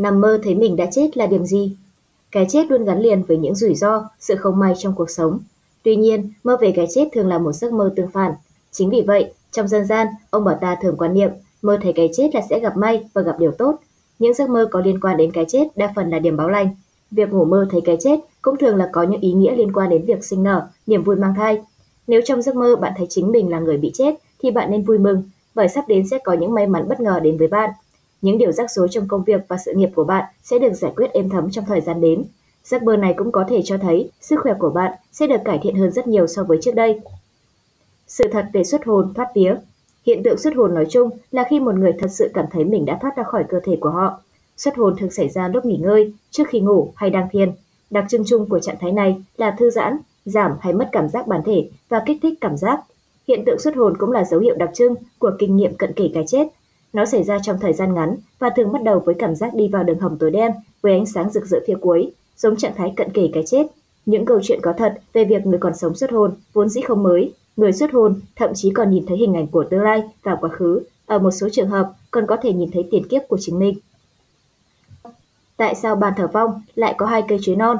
Nằm mơ thấy mình đã chết là điểm gì? Cái chết luôn gắn liền với những rủi ro, sự không may trong cuộc sống. Tuy nhiên, mơ về cái chết thường là một giấc mơ tương phản. Chính vì vậy, trong dân gian, ông bà ta thường quan niệm mơ thấy cái chết là sẽ gặp may và gặp điều tốt. Những giấc mơ có liên quan đến cái chết đa phần là điểm báo lành. Việc ngủ mơ thấy cái chết cũng thường là có những ý nghĩa liên quan đến việc sinh nở, niềm vui mang thai. Nếu trong giấc mơ bạn thấy chính mình là người bị chết thì bạn nên vui mừng, bởi sắp đến sẽ có những may mắn bất ngờ đến với bạn. Những điều rắc rối trong công việc và sự nghiệp của bạn sẽ được giải quyết êm thấm trong thời gian đến. Giấc mơ này cũng có thể cho thấy sức khỏe của bạn sẽ được cải thiện hơn rất nhiều so với trước đây. Sự thật về xuất hồn thoát vía Hiện tượng xuất hồn nói chung là khi một người thật sự cảm thấy mình đã thoát ra khỏi cơ thể của họ. Xuất hồn thường xảy ra lúc nghỉ ngơi, trước khi ngủ hay đang thiền. Đặc trưng chung của trạng thái này là thư giãn, giảm hay mất cảm giác bản thể và kích thích cảm giác. Hiện tượng xuất hồn cũng là dấu hiệu đặc trưng của kinh nghiệm cận kề cái chết. Nó xảy ra trong thời gian ngắn và thường bắt đầu với cảm giác đi vào đường hầm tối đen với ánh sáng rực rỡ phía cuối, giống trạng thái cận kề cái chết. Những câu chuyện có thật về việc người còn sống xuất hồn vốn dĩ không mới, người xuất hồn thậm chí còn nhìn thấy hình ảnh của tương lai và quá khứ, ở một số trường hợp còn có thể nhìn thấy tiền kiếp của chính mình. Tại sao bàn thờ vong lại có hai cây chuối non?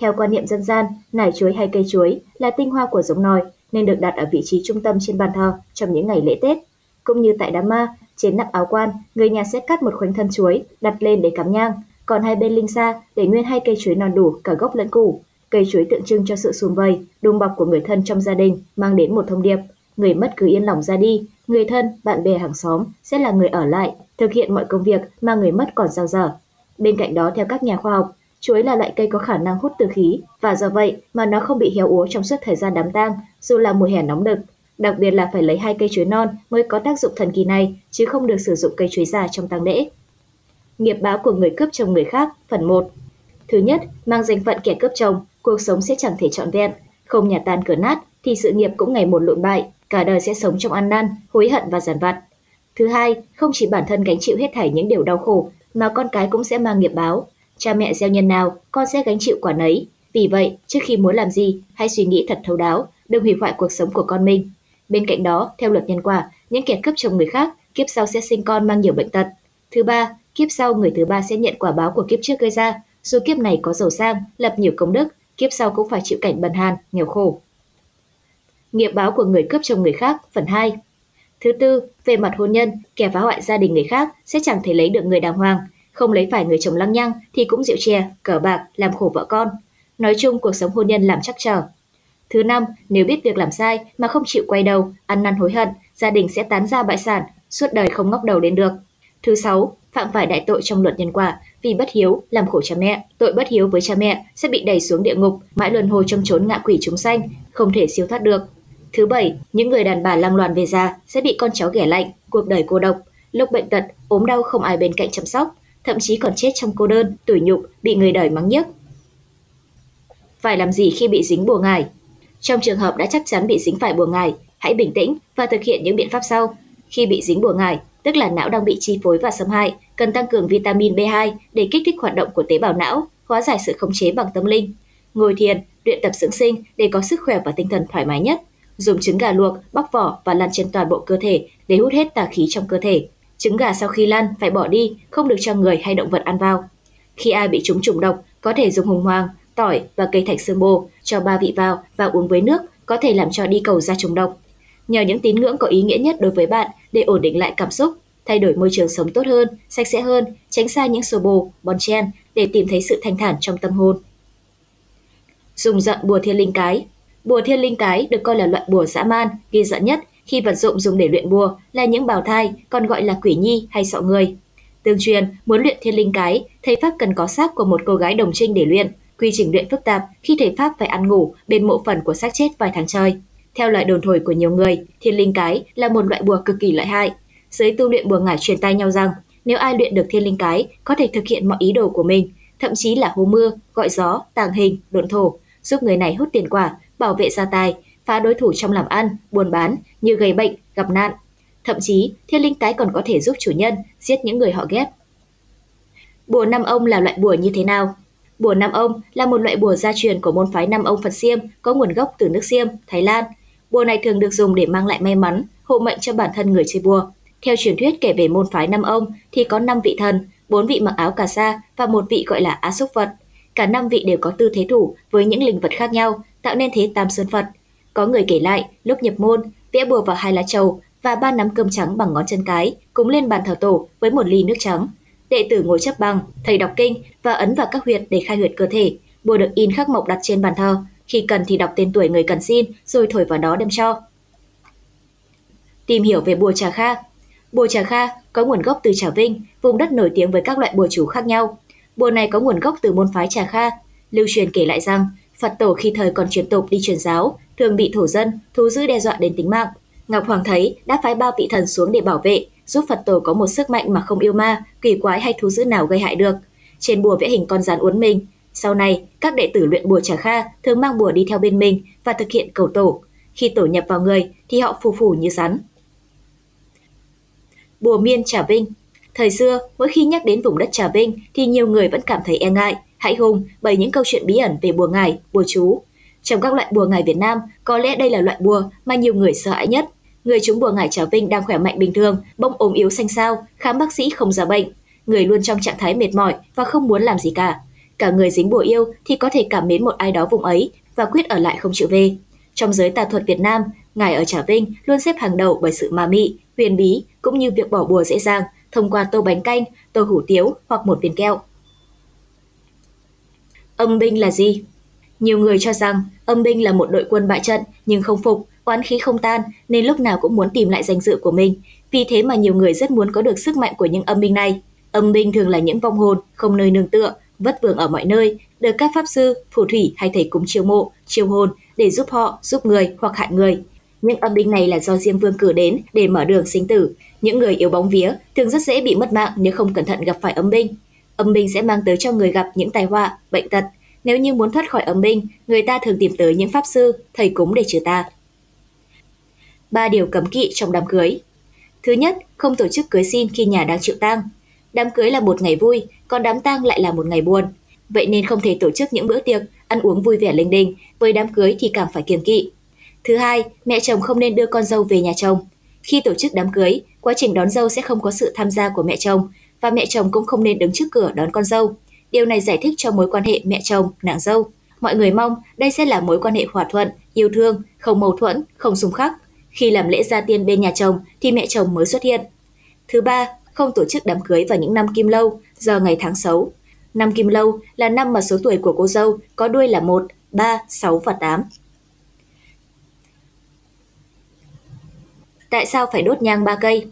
Theo quan niệm dân gian, nải chuối hay cây chuối là tinh hoa của giống nòi nên được đặt ở vị trí trung tâm trên bàn thờ trong những ngày lễ Tết. Cũng như tại đám ma, trên nắp áo quan, người nhà sẽ cắt một khoanh thân chuối đặt lên để cắm nhang, còn hai bên linh xa để nguyên hai cây chuối non đủ cả gốc lẫn củ. Cây chuối tượng trưng cho sự sum vầy, đùm bọc của người thân trong gia đình, mang đến một thông điệp. Người mất cứ yên lòng ra đi, người thân, bạn bè hàng xóm sẽ là người ở lại, thực hiện mọi công việc mà người mất còn giao dở. Bên cạnh đó theo các nhà khoa học, chuối là loại cây có khả năng hút từ khí và do vậy mà nó không bị héo úa trong suốt thời gian đám tang, dù là mùa hè nóng đực Đặc biệt là phải lấy hai cây chuối non mới có tác dụng thần kỳ này, chứ không được sử dụng cây chuối già trong tang lễ. Nghiệp báo của người cướp chồng người khác, phần 1. Thứ nhất, mang danh phận kẻ cướp chồng, cuộc sống sẽ chẳng thể trọn vẹn, không nhà tan cửa nát thì sự nghiệp cũng ngày một lụn bại, cả đời sẽ sống trong ăn năn, hối hận và giàn vặt. Thứ hai, không chỉ bản thân gánh chịu hết thảy những điều đau khổ, mà con cái cũng sẽ mang nghiệp báo. Cha mẹ gieo nhân nào, con sẽ gánh chịu quả nấy. Vì vậy, trước khi muốn làm gì, hãy suy nghĩ thật thấu đáo, đừng hủy hoại cuộc sống của con mình. Bên cạnh đó, theo luật nhân quả, những kẻ cướp chồng người khác, kiếp sau sẽ sinh con mang nhiều bệnh tật. Thứ ba, kiếp sau người thứ ba sẽ nhận quả báo của kiếp trước gây ra, dù kiếp này có giàu sang, lập nhiều công đức, kiếp sau cũng phải chịu cảnh bần hàn, nghèo khổ. Nghiệp báo của người cướp chồng người khác, phần 2. Thứ tư, về mặt hôn nhân, kẻ phá hoại gia đình người khác sẽ chẳng thể lấy được người đàng hoàng, không lấy phải người chồng lăng nhăng thì cũng rượu chè, cờ bạc, làm khổ vợ con. Nói chung cuộc sống hôn nhân làm chắc trở. Thứ năm, nếu biết việc làm sai mà không chịu quay đầu, ăn năn hối hận, gia đình sẽ tán ra bại sản, suốt đời không ngóc đầu lên được. Thứ sáu, phạm phải đại tội trong luật nhân quả vì bất hiếu làm khổ cha mẹ. Tội bất hiếu với cha mẹ sẽ bị đẩy xuống địa ngục, mãi luân hồi trong chốn ngạ quỷ chúng sanh, không thể siêu thoát được. Thứ bảy, những người đàn bà lang loàn về già sẽ bị con cháu ghẻ lạnh, cuộc đời cô độc, lúc bệnh tật, ốm đau không ai bên cạnh chăm sóc, thậm chí còn chết trong cô đơn, tủi nhục, bị người đời mắng nhiếc. Phải làm gì khi bị dính bùa ngải? Trong trường hợp đã chắc chắn bị dính phải bùa ngải, hãy bình tĩnh và thực hiện những biện pháp sau. Khi bị dính bùa ngải, tức là não đang bị chi phối và xâm hại, cần tăng cường vitamin B2 để kích thích hoạt động của tế bào não, hóa giải sự khống chế bằng tâm linh. Ngồi thiền, luyện tập dưỡng sinh để có sức khỏe và tinh thần thoải mái nhất. Dùng trứng gà luộc, bóc vỏ và lăn trên toàn bộ cơ thể để hút hết tà khí trong cơ thể. Trứng gà sau khi lăn phải bỏ đi, không được cho người hay động vật ăn vào. Khi ai bị trúng trùng độc, có thể dùng hùng hoàng, tỏi và cây thạch sương bồ cho ba vị vào và uống với nước có thể làm cho đi cầu ra trùng độc. Nhờ những tín ngưỡng có ý nghĩa nhất đối với bạn để ổn định lại cảm xúc, thay đổi môi trường sống tốt hơn, sạch sẽ hơn, tránh xa những sô bồ, bon chen để tìm thấy sự thanh thản trong tâm hồn. Dùng giận bùa thiên linh cái Bùa thiên linh cái được coi là loại bùa dã man, ghi giận nhất khi vật dụng dùng để luyện bùa là những bào thai, còn gọi là quỷ nhi hay sọ người. Tương truyền, muốn luyện thiên linh cái, thầy Pháp cần có xác của một cô gái đồng trinh để luyện. Quy trình luyện phức tạp khi thầy Pháp phải ăn ngủ bên mộ phần của xác chết vài tháng trời. Theo loại đồn thổi của nhiều người, thiên linh cái là một loại bùa cực kỳ lợi hại. Giới tu luyện bùa ngải truyền tay nhau rằng, nếu ai luyện được thiên linh cái, có thể thực hiện mọi ý đồ của mình, thậm chí là hô mưa, gọi gió, tàng hình, độn thổ, giúp người này hút tiền quả, bảo vệ gia tài, phá đối thủ trong làm ăn, buôn bán như gây bệnh, gặp nạn. Thậm chí, thiên linh cái còn có thể giúp chủ nhân giết những người họ ghét. Bùa năm ông là loại bùa như thế nào? Bùa Nam ông là một loại bùa gia truyền của môn phái Nam ông Phật Siêm có nguồn gốc từ nước Siêm, Thái Lan. Bùa này thường được dùng để mang lại may mắn, hộ mệnh cho bản thân người chơi bùa. Theo truyền thuyết kể về môn phái Nam ông thì có năm vị thần, bốn vị mặc áo cà sa và một vị gọi là Á Xúc Phật. Cả năm vị đều có tư thế thủ với những linh vật khác nhau, tạo nên thế Tam Sơn Phật. Có người kể lại, lúc nhập môn, vẽ bùa vào hai lá trầu và ba nắm cơm trắng bằng ngón chân cái, cúng lên bàn thờ tổ với một ly nước trắng. Đệ tử ngồi chấp bằng, thầy đọc kinh và ấn vào các huyệt để khai huyệt cơ thể. Bùa được in khắc mộc đặt trên bàn thờ, khi cần thì đọc tên tuổi người cần xin rồi thổi vào đó đem cho. Tìm hiểu về bùa Trà Kha Bùa Trà Kha có nguồn gốc từ Trà Vinh, vùng đất nổi tiếng với các loại bùa chú khác nhau. Bùa này có nguồn gốc từ môn phái Trà Kha. Lưu truyền kể lại rằng, Phật tổ khi thời còn truyền tục đi truyền giáo, thường bị thổ dân, thú dữ đe dọa đến tính mạng. Ngọc Hoàng thấy đã phái ba vị thần xuống để bảo vệ, giúp Phật tổ có một sức mạnh mà không yêu ma, kỳ quái hay thú dữ nào gây hại được. Trên bùa vẽ hình con rắn uốn mình. Sau này, các đệ tử luyện bùa Trà Kha thường mang bùa đi theo bên mình và thực hiện cầu tổ. Khi tổ nhập vào người thì họ phù phù như rắn. Bùa miên Trà Vinh Thời xưa, mỗi khi nhắc đến vùng đất Trà Vinh thì nhiều người vẫn cảm thấy e ngại, hãi hùng bởi những câu chuyện bí ẩn về bùa ngải, bùa chú. Trong các loại bùa ngải Việt Nam, có lẽ đây là loại bùa mà nhiều người sợ hãi nhất. Người trúng bùa ngải Trà Vinh đang khỏe mạnh bình thường, bỗng ốm yếu xanh xao, khám bác sĩ không ra bệnh. Người luôn trong trạng thái mệt mỏi và không muốn làm gì cả. Cả người dính bùa yêu thì có thể cảm mến một ai đó vùng ấy và quyết ở lại không chịu về. Trong giới tà thuật Việt Nam, ngài ở Trà Vinh luôn xếp hàng đầu bởi sự ma mị, huyền bí cũng như việc bỏ bùa dễ dàng thông qua tô bánh canh, tô hủ tiếu hoặc một viên kẹo. Âm binh là gì? Nhiều người cho rằng âm binh là một đội quân bại trận nhưng không phục, oán khí không tan nên lúc nào cũng muốn tìm lại danh dự của mình. Vì thế mà nhiều người rất muốn có được sức mạnh của những âm binh này. Âm binh thường là những vong hồn không nơi nương tựa, vất vưởng ở mọi nơi, được các pháp sư, phù thủy hay thầy cúng chiêu mộ, chiêu hồn để giúp họ, giúp người hoặc hại người. Những âm binh này là do Diêm Vương cử đến để mở đường sinh tử. Những người yếu bóng vía thường rất dễ bị mất mạng nếu không cẩn thận gặp phải âm binh. Âm binh sẽ mang tới cho người gặp những tai họa, bệnh tật. Nếu như muốn thoát khỏi âm binh, người ta thường tìm tới những pháp sư, thầy cúng để trừ tà. Ba điều cấm kỵ trong đám cưới. Thứ nhất, không tổ chức cưới xin khi nhà đang chịu tang. Đám cưới là một ngày vui, còn đám tang lại là một ngày buồn. Vậy nên không thể tổ chức những bữa tiệc, ăn uống vui vẻ linh đình, với đám cưới thì càng phải kiêng kỵ. Thứ hai, mẹ chồng không nên đưa con dâu về nhà chồng. Khi tổ chức đám cưới, quá trình đón dâu sẽ không có sự tham gia của mẹ chồng và mẹ chồng cũng không nên đứng trước cửa đón con dâu. Điều này giải thích cho mối quan hệ mẹ chồng, nàng dâu. Mọi người mong đây sẽ là mối quan hệ hòa thuận, yêu thương, không mâu thuẫn, không xung khắc. Khi làm lễ gia tiên bên nhà chồng thì mẹ chồng mới xuất hiện. Thứ ba, không tổ chức đám cưới vào những năm kim lâu, giờ ngày tháng xấu. Năm kim lâu là năm mà số tuổi của cô dâu có đuôi là 1, 3, 6 và 8. Tại sao phải đốt nhang ba cây?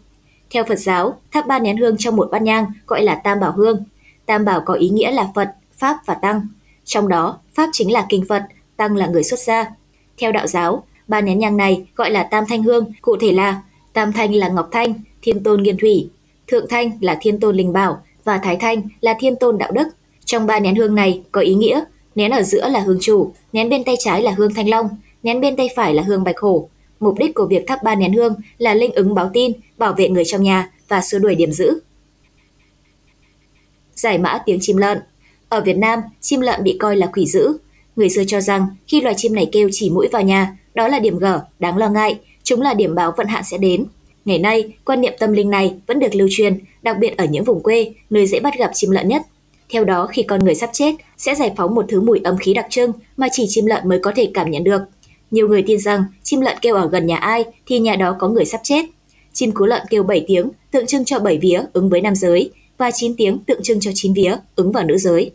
Theo Phật giáo, thắp ba nén hương trong một bát nhang gọi là tam bảo hương. Tam bảo có ý nghĩa là Phật, Pháp và Tăng. Trong đó, Pháp chính là kinh Phật, Tăng là người xuất gia. Theo đạo giáo, ba nén nhang này gọi là tam thanh hương, cụ thể là tam thanh là Ngọc Thanh, Thiên Tôn Nghiên Thủy, Thượng Thanh là Thiên Tôn Linh Bảo và Thái Thanh là Thiên Tôn Đạo Đức. Trong ba nén hương này có ý nghĩa, nén ở giữa là hương chủ, nén bên tay trái là hương Thanh Long, nén bên tay phải là hương Bạch Hổ, Mục đích của việc thắp ba nén hương là linh ứng báo tin, bảo vệ người trong nhà và xua đuổi điểm dữ. Giải mã tiếng chim lợn Ở Việt Nam, chim lợn bị coi là quỷ dữ. Người xưa cho rằng khi loài chim này kêu chỉ mũi vào nhà, đó là điểm G, đáng lo ngại, chúng là điểm báo vận hạn sẽ đến. Ngày nay, quan niệm tâm linh này vẫn được lưu truyền, đặc biệt ở những vùng quê, nơi dễ bắt gặp chim lợn nhất. Theo đó, khi con người sắp chết, sẽ giải phóng một thứ mùi âm khí đặc trưng mà chỉ chim lợn mới có thể cảm nhận được. Nhiều người tin rằng chim lợn kêu ở gần nhà ai thì nhà đó có người sắp chết. Chim cú lợn kêu 7 tiếng tượng trưng cho 7 vía ứng với nam giới và 9 tiếng tượng trưng cho 9 vía ứng vào nữ giới.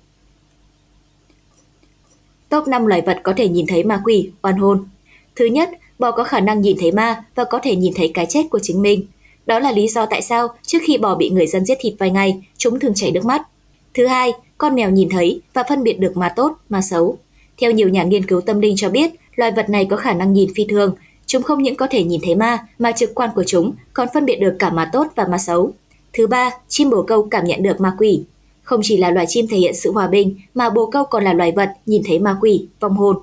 Top 5 loài vật có thể nhìn thấy ma quỷ, oan hồn. Thứ nhất, bò có khả năng nhìn thấy ma và có thể nhìn thấy cái chết của chính mình. Đó là lý do tại sao trước khi bò bị người dân giết thịt vài ngày, chúng thường chảy nước mắt. Thứ hai, con mèo nhìn thấy và phân biệt được ma tốt, ma xấu. Theo nhiều nhà nghiên cứu tâm linh cho biết, loài vật này có khả năng nhìn phi thường. Chúng không những có thể nhìn thấy ma, mà trực quan của chúng còn phân biệt được cả ma tốt và ma xấu. Thứ ba, chim bồ câu cảm nhận được ma quỷ. Không chỉ là loài chim thể hiện sự hòa bình, mà bồ câu còn là loài vật nhìn thấy ma quỷ, vong hồn.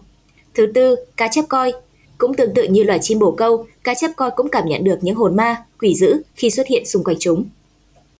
Thứ tư, cá chép coi. Cũng tương tự như loài chim bồ câu, cá chép coi cũng cảm nhận được những hồn ma, quỷ dữ khi xuất hiện xung quanh chúng.